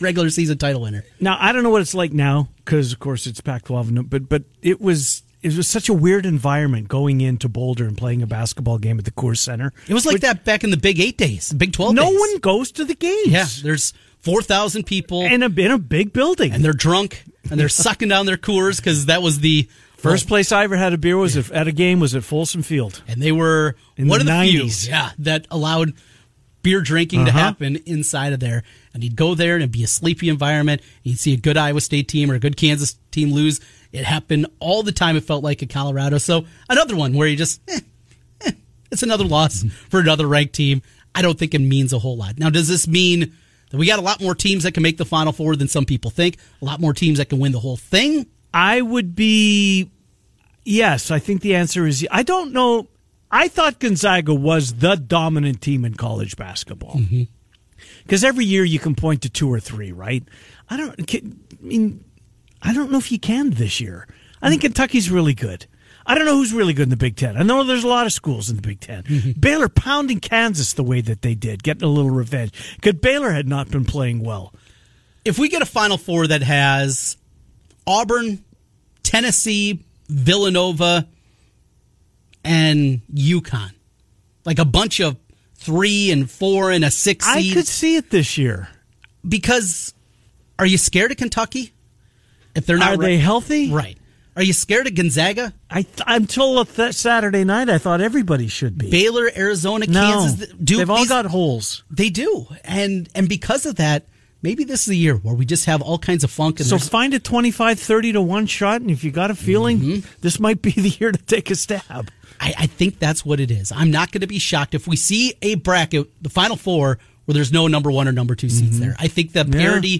Speaker 2: Regular season title winner.
Speaker 1: Now I don't know what it's like now because, of course, it's Pac-12. But but it was it was such a weird environment going into Boulder and playing a basketball game at the Coors Center.
Speaker 2: It was like
Speaker 1: Which-
Speaker 2: that back in the Big Eight days, Big Twelve.
Speaker 1: No
Speaker 2: days.
Speaker 1: one goes to the games.
Speaker 2: Yeah, there's four thousand people,
Speaker 1: in a in a big building.
Speaker 2: and they're drunk and they're sucking down their Coors because that was the
Speaker 1: First place I ever had a beer was at, at a game was at Folsom Field.
Speaker 2: and they were
Speaker 1: In
Speaker 2: one
Speaker 1: the
Speaker 2: of the
Speaker 1: 90s.
Speaker 2: few, yeah, that allowed beer drinking to
Speaker 1: Uh-huh.
Speaker 2: happen inside of there. And he'd go there and it'd be a sleepy environment. You'd see a good Iowa State team or a good Kansas team lose. It happened all the time. It felt like at Colorado. So another one where you just, eh, eh, it's another loss for another ranked team. I don't think it means a whole lot. Now, does this mean that we got a lot more teams that can make the Final Four than some people think? A lot more teams that can win the whole thing?
Speaker 1: I would be yes. I think the answer is I don't know. I thought Gonzaga was the dominant team in college basketball because every year you can point to two or three, right? I don't. I mean, I don't know if you can this year. I think Kentucky's really good. I don't know who's really good in the Big Ten. I know there's a lot of schools in the Big 10 Baylor pounding Kansas the way that they did, getting a little revenge. Because Baylor had not been playing well.
Speaker 2: if we get a Final Four that has Auburn, Tennessee, Villanova, and UConn, like a bunch of three and four and a six
Speaker 1: I could see it this year.
Speaker 2: because are you scared of Kentucky? If they're not
Speaker 1: Are they healthy?
Speaker 2: right? Are you scared of Gonzaga,
Speaker 1: I th- until th- Saturday night, I thought everybody should be.
Speaker 2: Baylor, Arizona,
Speaker 1: no,
Speaker 2: Kansas? Do
Speaker 1: they've all
Speaker 2: these-
Speaker 1: got holes.
Speaker 2: they do, and and because of that, maybe this is the year where we just have all kinds of funk.
Speaker 1: So
Speaker 2: there's-
Speaker 1: find a 25, 30 to one shot, and if you got a feeling,
Speaker 2: Mm-hmm.
Speaker 1: this might be the year to take a stab.
Speaker 2: I, I think that's what it is. I'm not going to be shocked if we see a bracket, the final four, where there's no number one or number two seats there. I think that
Speaker 1: Mm-hmm. Yeah.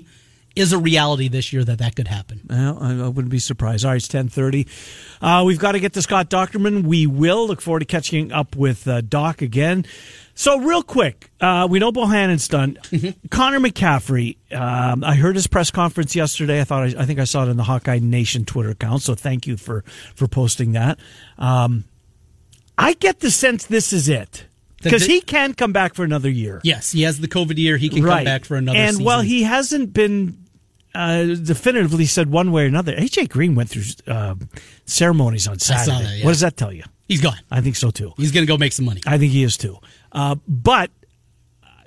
Speaker 2: Parity is a reality this year that that could happen.
Speaker 1: Well, I, I wouldn't be surprised. All right, it's ten thirty. Uh, we've got to get to Scott Dochterman. We will look forward to catching up with uh, Doc again. So, real quick, uh, we know Bohannon's done.
Speaker 2: Mm-hmm.
Speaker 1: Connor McCaffery. Um, I heard his press conference yesterday. I thought I, I think I saw it in the Hawkeye Nation Twitter account. So, thank you for for posting that. Um, I get the sense this is it because he can come back for another year.
Speaker 2: Yes, he has the COVID year. He can come back for another
Speaker 1: And
Speaker 2: season.
Speaker 1: while he hasn't been uh, definitively said one way or another. AJ Green went through uh, ceremonies on Saturday.
Speaker 2: that, yeah.
Speaker 1: What does that tell you?
Speaker 2: He's gone.
Speaker 1: I think so too.
Speaker 2: He's going to go make some money.
Speaker 1: I think he is too. Uh, but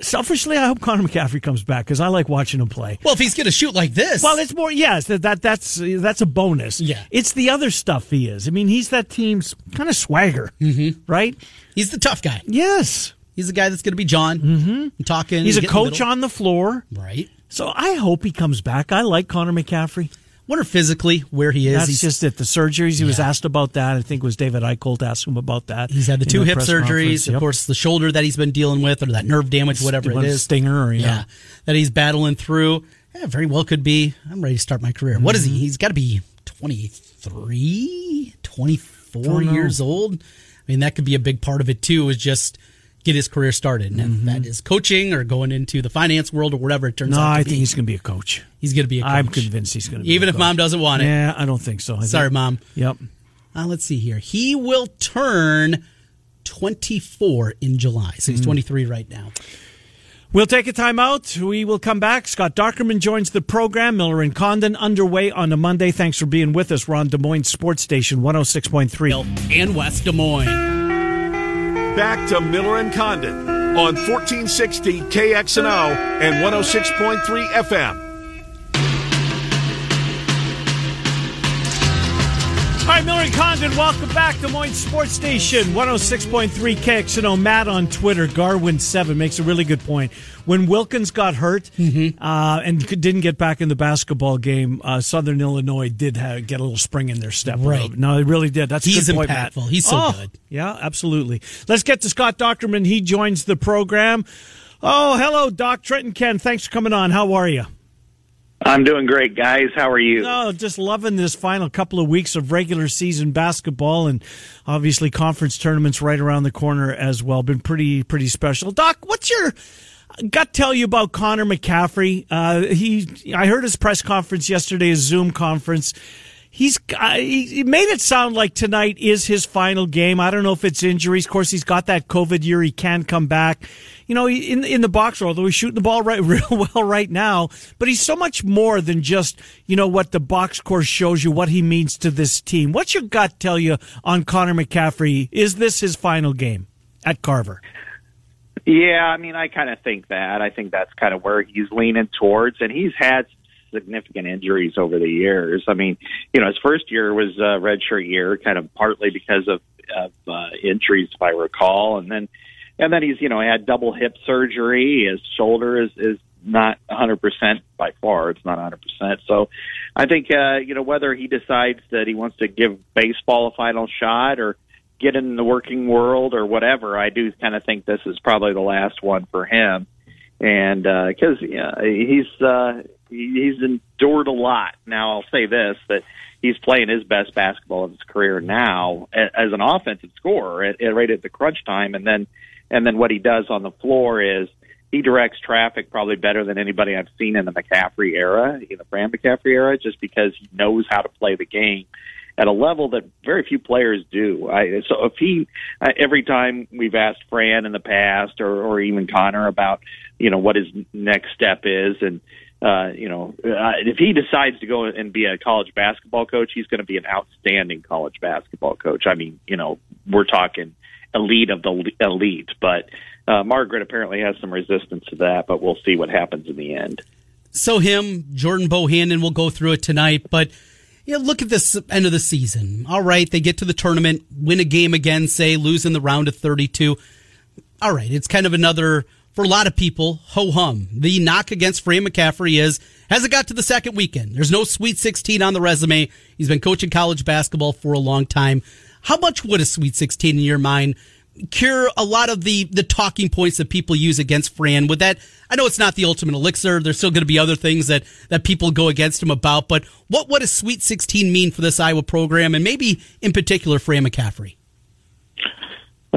Speaker 1: selfishly, I hope Connor McCaffery comes back because I like watching him play.
Speaker 2: Well, if he's going to shoot like this,
Speaker 1: Well, it's more yes that, that that's that's a bonus.
Speaker 2: Yeah.
Speaker 1: it's the other stuff he is. I mean, he's that team's kind of swagger, mm-hmm. right?
Speaker 2: he's the tough guy.
Speaker 1: Yes,
Speaker 2: He's the guy that's going to be John mm-hmm. talking.
Speaker 1: he's a
Speaker 2: in the
Speaker 1: coach on the floor.
Speaker 2: right.
Speaker 1: So I hope he comes back. I like Connor McCaffery.
Speaker 2: Wonder physically where he is.
Speaker 1: That's
Speaker 2: he's,
Speaker 1: just it. The surgeries. He was asked about that. I think it was David Eichholt asked him about that.
Speaker 2: he's had the two hip surgeries,
Speaker 1: conference.
Speaker 2: of course, the shoulder that he's been dealing with, or that nerve damage, whatever it is.
Speaker 1: stinger. Or,
Speaker 2: yeah.
Speaker 1: yeah.
Speaker 2: that he's battling through. Yeah, very well could be. I'm ready to start my career. What is
Speaker 1: Mm-hmm.
Speaker 2: he? He's got to be 23, 24 years old. I mean, that could be a big part of it too. Is just get his career started, and
Speaker 1: Mm-hmm.
Speaker 2: that is coaching or going into the finance world or whatever it turns
Speaker 1: No,
Speaker 2: out. To
Speaker 1: I
Speaker 2: be.
Speaker 1: think he's going to be a coach.
Speaker 2: he's going to be a coach.
Speaker 1: I'm convinced he's going to be.
Speaker 2: even if
Speaker 1: coach.
Speaker 2: mom doesn't want it.
Speaker 1: Yeah, I don't think so. I
Speaker 2: Sorry,
Speaker 1: think-
Speaker 2: mom.
Speaker 1: Yep.
Speaker 2: Uh, let's see here. He will turn 24 in July. So he's 23 right now.
Speaker 1: We'll take a timeout. We will come back. Scott Dochterman joins the program. Miller and Condon underway on a Monday. Thanks for being with us. We're on Des Moines Sports Station 106.3.
Speaker 2: And West Des Moines.
Speaker 3: Back to Miller and Condon on 1460 KXNO and 106.3 FM.
Speaker 1: Right, Miller and Condon, welcome back. Des Moines Sports Station 106.3 KXNO. Matt on Twitter, Garwin7 makes a really good point. When Wilkins got hurt uh, and didn't get back in the basketball game, uh, Southern Illinois did have, get a little spring in their step.
Speaker 2: Right.
Speaker 1: No, it really did. That's a
Speaker 2: He's
Speaker 1: good point, Matt.
Speaker 2: He's so
Speaker 1: Oh,
Speaker 2: good.
Speaker 1: Yeah, absolutely. Let's get to Scott Dochterman. He joins the program. Oh, hello, Doc. Trenton Ken, thanks for coming on. How are you?
Speaker 4: I'm doing great, guys. How are you?
Speaker 1: Oh, just loving this final couple of weeks of regular season basketball and obviously conference tournaments right around the corner as well. Been pretty pretty special. Doc, what's your gut tell you about Connor McCaffery? Uh, he, I heard his press conference yesterday, his Zoom conference. He's uh, he made it sound like tonight is his final game. I don't know if it's injuries. Of course, he's got that COVID year. He can come back. You know, in in the boxer, although he's shooting the ball right real well right now, but he's so much more than just you know what the box course shows you what he means to this team. What's your gut tell you on Connor McCaffery? Is this his final game at Carver?
Speaker 4: Yeah, I mean, I kind of think that. I think that's kind of where he's leaning towards, and he's had significant injuries over the years. I mean, you know, his first year was a redshirt year, kind of partly because of, of uh, injuries, if I recall, and then and then he's you know had double hip surgery. His shoulder is is not 100% by far. It's not 100%. So I think uh, you know whether he decides that he wants to give baseball a final shot or get in the working world or whatever, I do kind of think this is probably the last one for him. And because yeah, he's uh, he's endured a lot. Now I'll say this that he's playing his best basketball of his career now as an offensive scorer at, at right at the crunch time, and then and then what he does on the floor is he directs traffic probably better than anybody I've seen in the McCaffery era, in the Fran McCaffery era, just because he knows how to play the game at a level that very few players do. I, so if he, uh, every time we've asked Fran in the past, or, or even Connor about, you know, what his next step is, and uh, you know, uh, if he decides to go and be a college basketball coach, he's going to be an outstanding college basketball coach. I mean, you know, we're talking elite of the elite, but uh, Margaret apparently has some resistance to that, but we'll see what happens in the end.
Speaker 2: So him, Jordan Bohannon will go through it tonight, but you know, look at this end of the season. All right, they get to the tournament, win a game again, say lose in the round of 32. All right, it's kind of another for a lot of people ho hum. The knock against Fran McCaffery is hasn't got to the second weekend. There's no Sweet 16 on the resume. He's been coaching college basketball for a long time. How much would a Sweet 16 in your mind cure a lot of the the talking points that people use against Fran. Would that I know it's not the ultimate elixir. There's still going to be other things that that people go against him about. But what what does Sweet 16 mean for this Iowa program, and maybe in particular Fran McCaffery?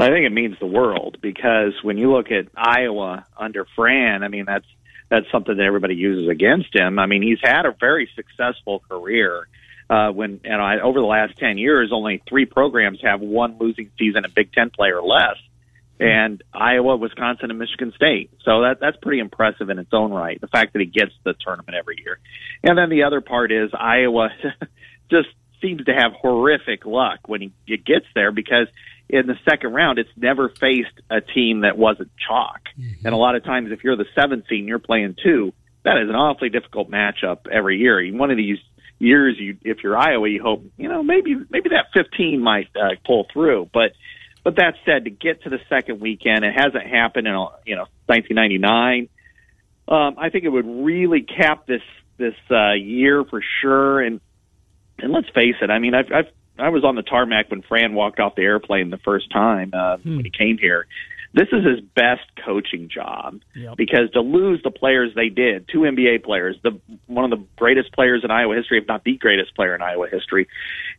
Speaker 4: I think it means the world because when you look at Iowa under Fran, I mean that's that's something that everybody uses against him. I mean he's had a very successful career. Uh, when and I, over the last ten years, only three programs have one losing season in Big Ten play or less, and Iowa, Wisconsin, and Michigan State. So that that's pretty impressive in its own right. The fact that he gets the tournament every year, and then the other part is Iowa just seems to have horrific luck when he, he gets there because in the second round it's never faced a team that wasn't chalk, mm-hmm. and a lot of times if you're the seventh seed and you're playing two, that is an awfully difficult matchup every year. One of these years, you if you're Iowa, you hope you know maybe maybe that 15 might uh, pull through, but but that said, to get to the second weekend, it hasn't happened in you know 1999. Um, I think it would really cap this this uh, year for sure. And and let's face it, I mean, I've, I've I was on the tarmac when Fran walked off the airplane the first time uh, hmm. when he came here, this is his best coaching job yep. because to lose the players they did, two NBA players, the one of the greatest players in Iowa history, if not the greatest player in Iowa history,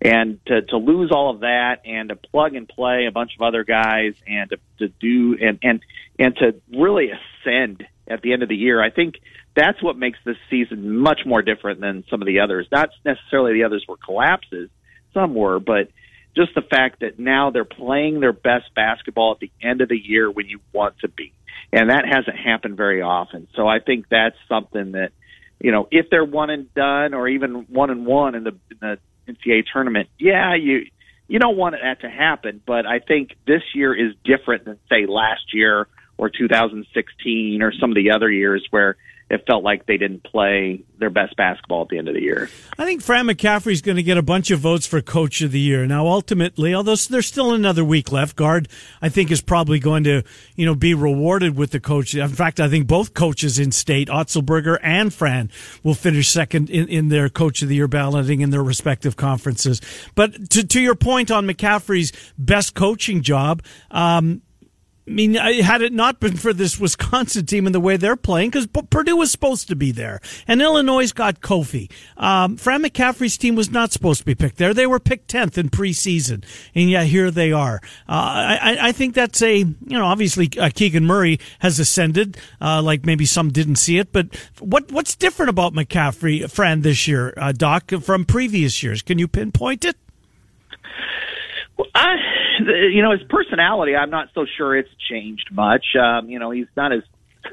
Speaker 4: and to to lose all of that and to plug and play a bunch of other guys and to, to do and and and to really ascend at the end of the year, I think that's what makes this season much more different than some of the others. Not necessarily the others were collapses, some were, but just the fact that now they're playing their best basketball at the end of the year when you want to be. And that hasn't happened very often. So I think that's something that, you know, if they're one and done or even one and one in the, in the NCAA tournament, yeah, you, you don't want that to happen, but I think this year is different than say last year or 2016 or some of the other years where it felt like they didn't play their best basketball at the end of the year.
Speaker 1: I think Fran McCaffery is going to get a bunch of votes for Coach of the Year. Now, ultimately, although there's still another week left, Gard I think is probably going to you know be rewarded with the coach. In fact, I think both coaches in state, Otzelberger and Fran, will finish second in, in their Coach of the Year balloting in their respective conferences. But to to your point on McCaffery's best coaching job. Um, I mean, had it not been for this Wisconsin team and the way they're playing, because Purdue was supposed to be there, and Illinois got Kofi. Um, Fran McCaffery's team was not supposed to be picked there. They were picked tenth in preseason, and yet here they are. Uh, I, I, think that's a you know obviously uh, Keegan Murray has ascended, uh, like maybe some didn't see it, but what what's different about McCaffery, Fran, this year, uh, Doc, from previous years? Can you pinpoint it?
Speaker 4: I, you know, his personality, I'm not so sure it's changed much. Um, you know, he's not as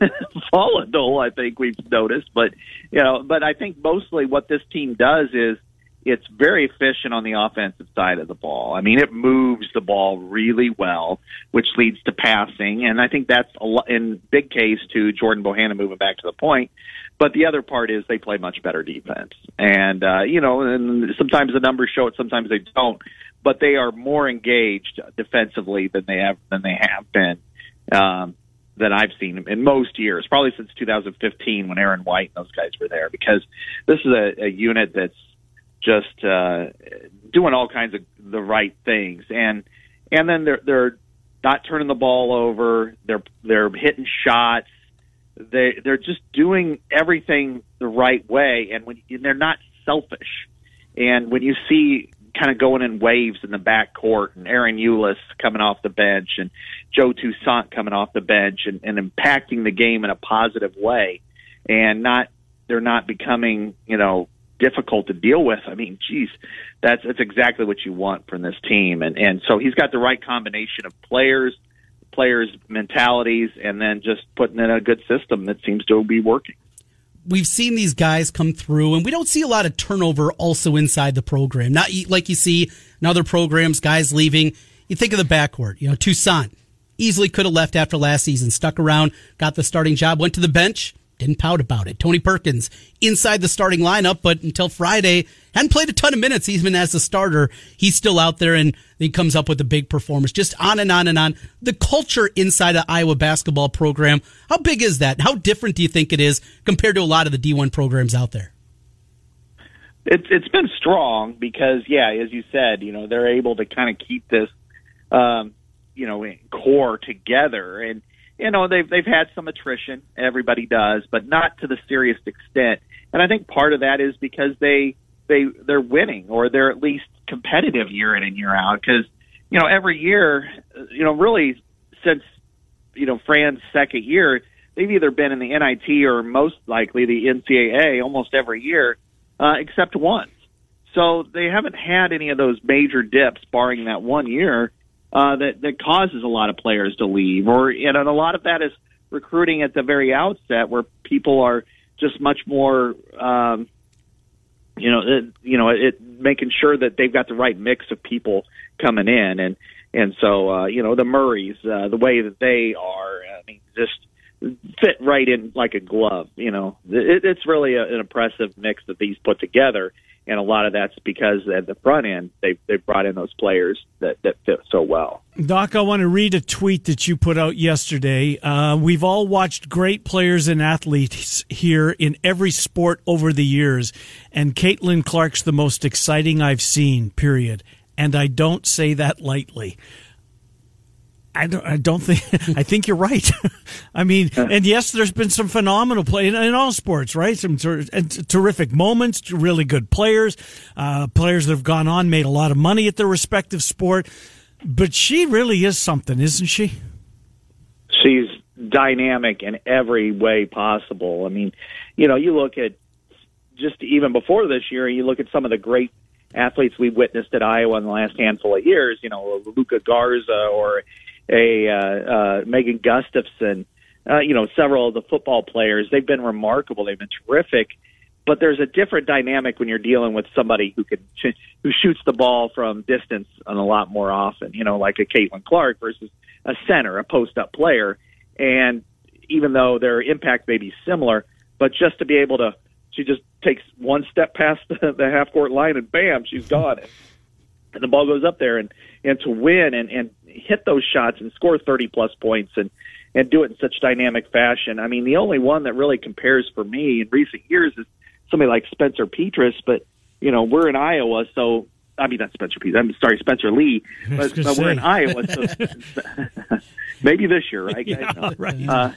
Speaker 4: volatile, I think we've noticed, but you know, but I think mostly what this team does is it's very efficient on the offensive side of the ball. I mean, it moves the ball really well, which leads to passing, and I think that's a lot, in big case to Jordan Bohannon moving back to the point. But the other part is they play much better defense, and uh, you know, and sometimes the numbers show it, sometimes they don't but they are more engaged defensively than they have than they have been um, than I've seen in most years, probably since 2015 when Aaron White and those guys were there. Because this is a, a unit that's just uh, doing all kinds of the right things, and and then they're they're not turning the ball over. They're they're hitting shots. They they're just doing everything the right way, and when and they're not selfish. And when you see kind of going in waves in the back court and Ahron Ulis coming off the bench and Joe Toussaint coming off the bench and, and impacting the game in a positive way and not they're not becoming, you know, difficult to deal with. I mean, geez, that's that's exactly what you want from this team. And and so he's got the right combination of players, players' mentalities, and then just putting in a good system that seems to be working
Speaker 2: we've seen these guys come through, and we don't see a lot of turnover also inside the program. Not like you see in other programs, guys leaving. You think of the backcourt, you know, Toussaint easily could have left after last season, stuck around, got the starting job, went to the bench, didn't pout about it. Tony Perkins inside the starting lineup, but until Friday, hadn't played a ton of minutes even as a starter. He's still out there and he comes up with a big performance. Just on and on and on. The culture inside the Iowa basketball program, how big is that? How different do you think it is compared to a lot of the D1 programs out there?
Speaker 4: It's it's been strong because yeah, as you said, you know they're able to kind of keep this, um, you know, core together and you know they've they've had some attrition. Everybody does, but not to the serious extent. And I think part of that is because they they they're winning or they're at least competitive year in and year out. Because you know every year, you know, really since you know Fran's second year, they've either been in the NIT or most likely the NCAA almost every year, uh, except once. So they haven't had any of those major dips, barring that one year uh, that that causes a lot of players to leave, or and a lot of that is recruiting at the very outset, where people are just much more, um, you know, it, you know, it making sure that they've got the right mix of people coming in, and and so uh, you know the Murrays, uh, the way that they are, I mean, just fit right in like a glove. You know, it, it's really a, an impressive mix that these put together, and a lot of that's because at the front end they they brought in those players that that fit so well.
Speaker 1: Doc, I want to read a tweet that you put out yesterday. Uh, we've all watched great players and athletes here in every sport over the years, and Caitlin Clark's the most exciting I've seen. Period. And I don't say that lightly. I don't, I don't think, I think you're right. I mean, and yes, there's been some phenomenal play in, in all sports, right? Some ter- terrific moments, really good players, uh, players that have gone on, made a lot of money at their respective sport. But she really is something, isn't she?
Speaker 4: She's dynamic in every way possible. I mean, you know, you look at just even before this year, you look at some of the great athletes we've witnessed at Iowa in the last handful of years, you know, Luka Garza or a uh, uh, Megan Gustafson, uh, you know, several of the football players. They've been remarkable. They've been terrific. But there's a different dynamic when you're dealing with somebody who can sh- who shoots the ball from distance and a lot more often. You know, like a Caitlin Clark versus a center, a post up player. And even though their impact may be similar, but just to be able to, she just takes one step past the, the half court line and bam, she's gone. And the ball goes up there, and and to win and and hit those shots and score 30 plus points and and do it in such dynamic fashion. I mean, the only one that really compares for me in recent years is somebody like Spencer Petras, but you know, we're in Iowa, so I mean not Spencer Petras. I'm sorry, Spencer Lee, but, but we're in Iowa, so maybe this year, right?
Speaker 1: Yeah, no. right.
Speaker 4: Uh,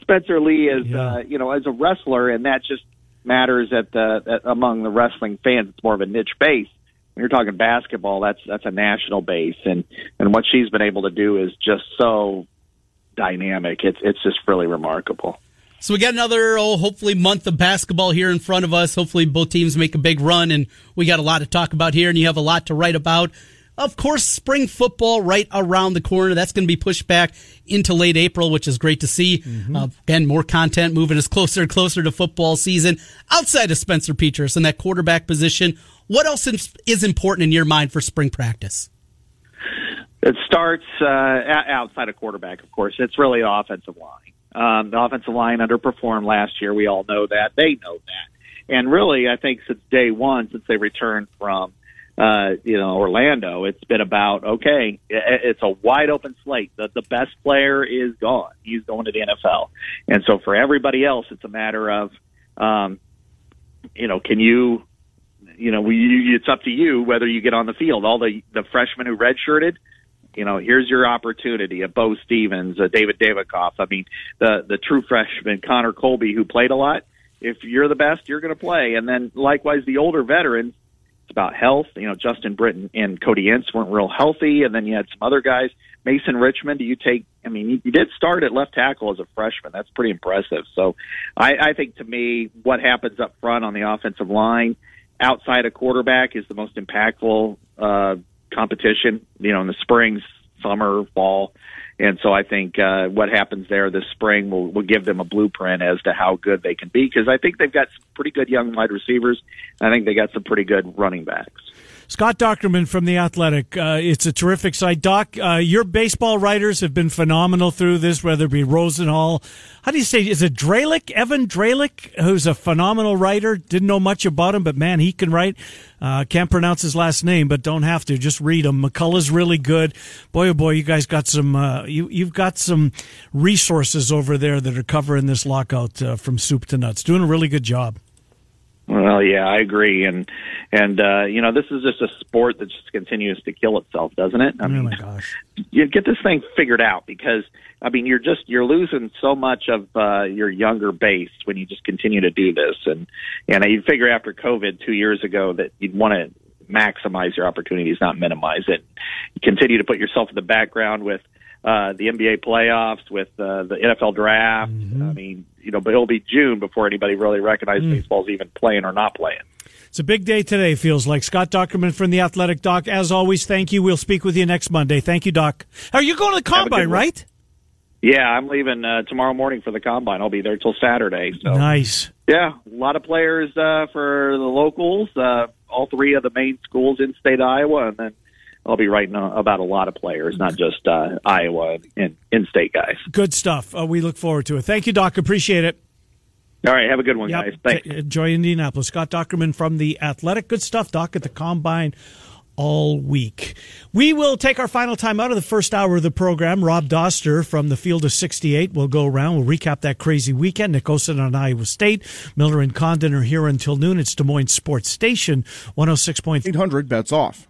Speaker 4: Spencer Lee is, yeah. uh, you know, as a wrestler, and that just matters at the at, among the wrestling fans. It's more of a niche base when you're talking basketball, that's that's a national base, and and what she's been able to do is just so dynamic. It's it's just really remarkable.
Speaker 2: So we got another, oh, hopefully month of basketball here in front of us. Hopefully both teams make a big run, and we got a lot to talk about here, and you have a lot to write about. Of course, spring football right around the corner. That's going to be pushed back into late April, which is great to see. Mm-hmm. Uh, again, more content moving us closer and closer to football season. Outside of Spencer Petras in that quarterback position, what else is important in your mind for spring practice?
Speaker 4: It starts uh, outside of quarterback, of course. It's really offensive line. Um, the offensive line underperformed last year. We all know that. They know that. And really, I think since day one, since they returned from uh, you know Orlando, it's been about okay. It's a wide open slate. The the best player is gone. He's going to the NFL, and so for everybody else, it's a matter of um, you know can you you know, we, it's up to you whether you get on the field. All the the freshmen who redshirted, you know, here's your opportunity. A Bo Stevens, a David Davidkov. I mean, the the true freshman Connor Colby who played a lot. If you're the best, you're going to play. And then likewise, the older veterans. It's about health. You know, Justin Britton and Cody Ince weren't real healthy, and then you had some other guys. Mason Richman, do you take? I mean, you, you did start at left tackle as a freshman. That's pretty impressive. So, I, I think to me, what happens up front on the offensive line outside of quarterback is the most impactful uh, competition. You know, in the spring, summer, fall, and so I think uh, what happens there this spring will will give them a blueprint as to how good they can be because I think they've got some pretty good young wide receivers. I think they got some pretty good running backs.
Speaker 1: Scott Dochterman from The Athletic. Uh, it's a terrific site. Doc, uh, your baseball writers have been phenomenal through this, whether it be Rosenthal. How do you say, is it Dralick? Evan Drellich, who's a phenomenal writer. Didn't know much about him, but man, he can write. Uh, can't pronounce his last name, but don't have to. Just read him. McCullough's really good. Boy, oh boy, you guys got some, uh, you, you've got some resources over there that are covering this lockout uh, from soup to nuts. Doing a really good job.
Speaker 4: Well, yeah, I agree, and and uh, you know this is just a sport that just continues to kill itself, doesn't it? I
Speaker 1: oh
Speaker 4: mean,
Speaker 1: my gosh,
Speaker 4: you get this thing figured out because I mean you're just you're losing so much of uh, your younger base when you just continue to do this, and and you figure after COVID two years ago that you'd want to maximize your opportunities, not minimize it. You continue to put yourself in the background with uh, the NBA playoffs, with uh, the NFL draft. Mm-hmm. I mean, you know, but it'll be June before anybody really recognizes mm. baseball's even playing or not playing.
Speaker 1: It's a big day today, feels like. Scott Dochterman from the Athletic Doc. As always, thank you. We'll speak with you next Monday. Thank you, Doc. Are you going to the combine, right?
Speaker 4: Yeah, I'm leaving uh, tomorrow morning for the combine. I'll be there till Saturday. So
Speaker 1: Nice.
Speaker 4: yeah, a lot of players uh, for the locals. Uh, all three of the main schools in state Iowa, and then I'll be writing uh, about a lot of players, not just uh, Iowa and in-state guys.
Speaker 1: Good stuff. Uh, we look forward to it. Thank you, Doc. Appreciate it.
Speaker 4: All right, have a good one, guys. Thanks.
Speaker 1: Enjoy Indianapolis. Scott Dochterman from the Athletic. Good stuff, Doc, at the combine all week. We will take our final time out of the first hour of the program. Rob Doster from the field of 68 will go around. We'll recap that crazy weekend. Nick Osen on Iowa State. Miller and Condon are here until noon. It's Des Moines Sports Station, 106.3.
Speaker 5: 800 bets off.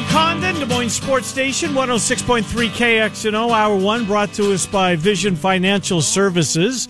Speaker 1: And Condon, Des Moines Sports Station, 106.3 KXNO, hour one, brought to us by Vision Financial Services.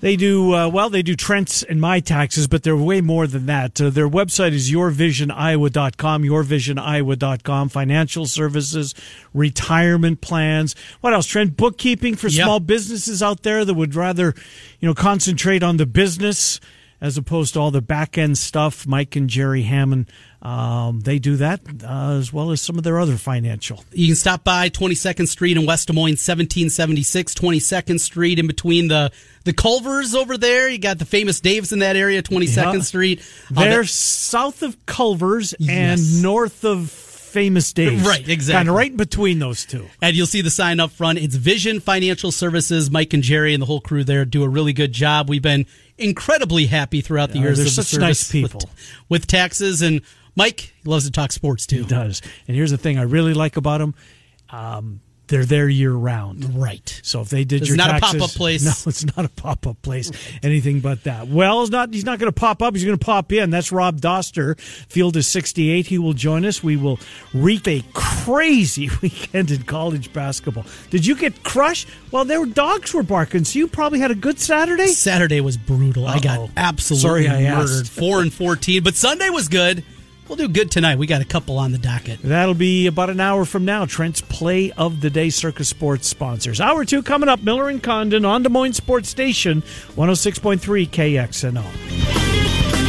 Speaker 1: They do, uh, well, they do Trent's and my taxes, but they're way more than that. Uh, their website is yourvisioniowa.com, yourvisioniowa.com, financial services, retirement plans. What else, Trent? Bookkeeping for
Speaker 2: Yeah.
Speaker 1: small businesses out there that would rather, you know, concentrate on the business as opposed to all the back end stuff. Mike and Jerry Hammond, um, they do that uh, as well as some of their other financial.
Speaker 2: You can stop by 22nd Street in West Des Moines, 1776, 22nd Street in between the the Culvers over there. You got the famous Daves in that area, 22nd
Speaker 1: Yeah.
Speaker 2: Street. Uh,
Speaker 1: They're
Speaker 2: that-
Speaker 1: south of Culver's
Speaker 2: Yes.
Speaker 1: and north of Famous Days.
Speaker 2: Right, exactly.
Speaker 1: Kind of right between those two.
Speaker 2: And you'll see the sign up front. It's Vision Financial Services. Mike and Jerry and the whole crew there do a really good job. We've been incredibly happy throughout the
Speaker 1: Yeah,
Speaker 2: years
Speaker 1: they're such nice
Speaker 2: service with-
Speaker 1: people.
Speaker 2: with, taxes. And Mike loves to talk sports too.
Speaker 1: It does. And here's the thing I really like about him. Um, they're there year round.
Speaker 2: Right.
Speaker 1: So if they did
Speaker 2: It's
Speaker 1: your
Speaker 2: not a
Speaker 1: taxes-
Speaker 2: pop-up place.
Speaker 1: No, it's not a pop up place. Anything but that. Well, it's not. He's not going to pop up. He's going to pop in. That's Rob Doster. Field is sixty eight. He will join us. We will reap a crazy weekend in college basketball. Did you get crushed? Well, there were dogs were barking. So you probably had a good Saturday.
Speaker 2: Saturday was brutal. I got absolutely
Speaker 1: Sorry I asked.
Speaker 2: murdered. Four and fourteen. But Sunday was good. We'll do good tonight. We got a couple on the docket.
Speaker 1: That'll be about an hour from now. Trent's play of the day Circus Sports sponsors. Hour two coming up. Miller and Condon on Des Moines Sports Station, 106.3 KXNO.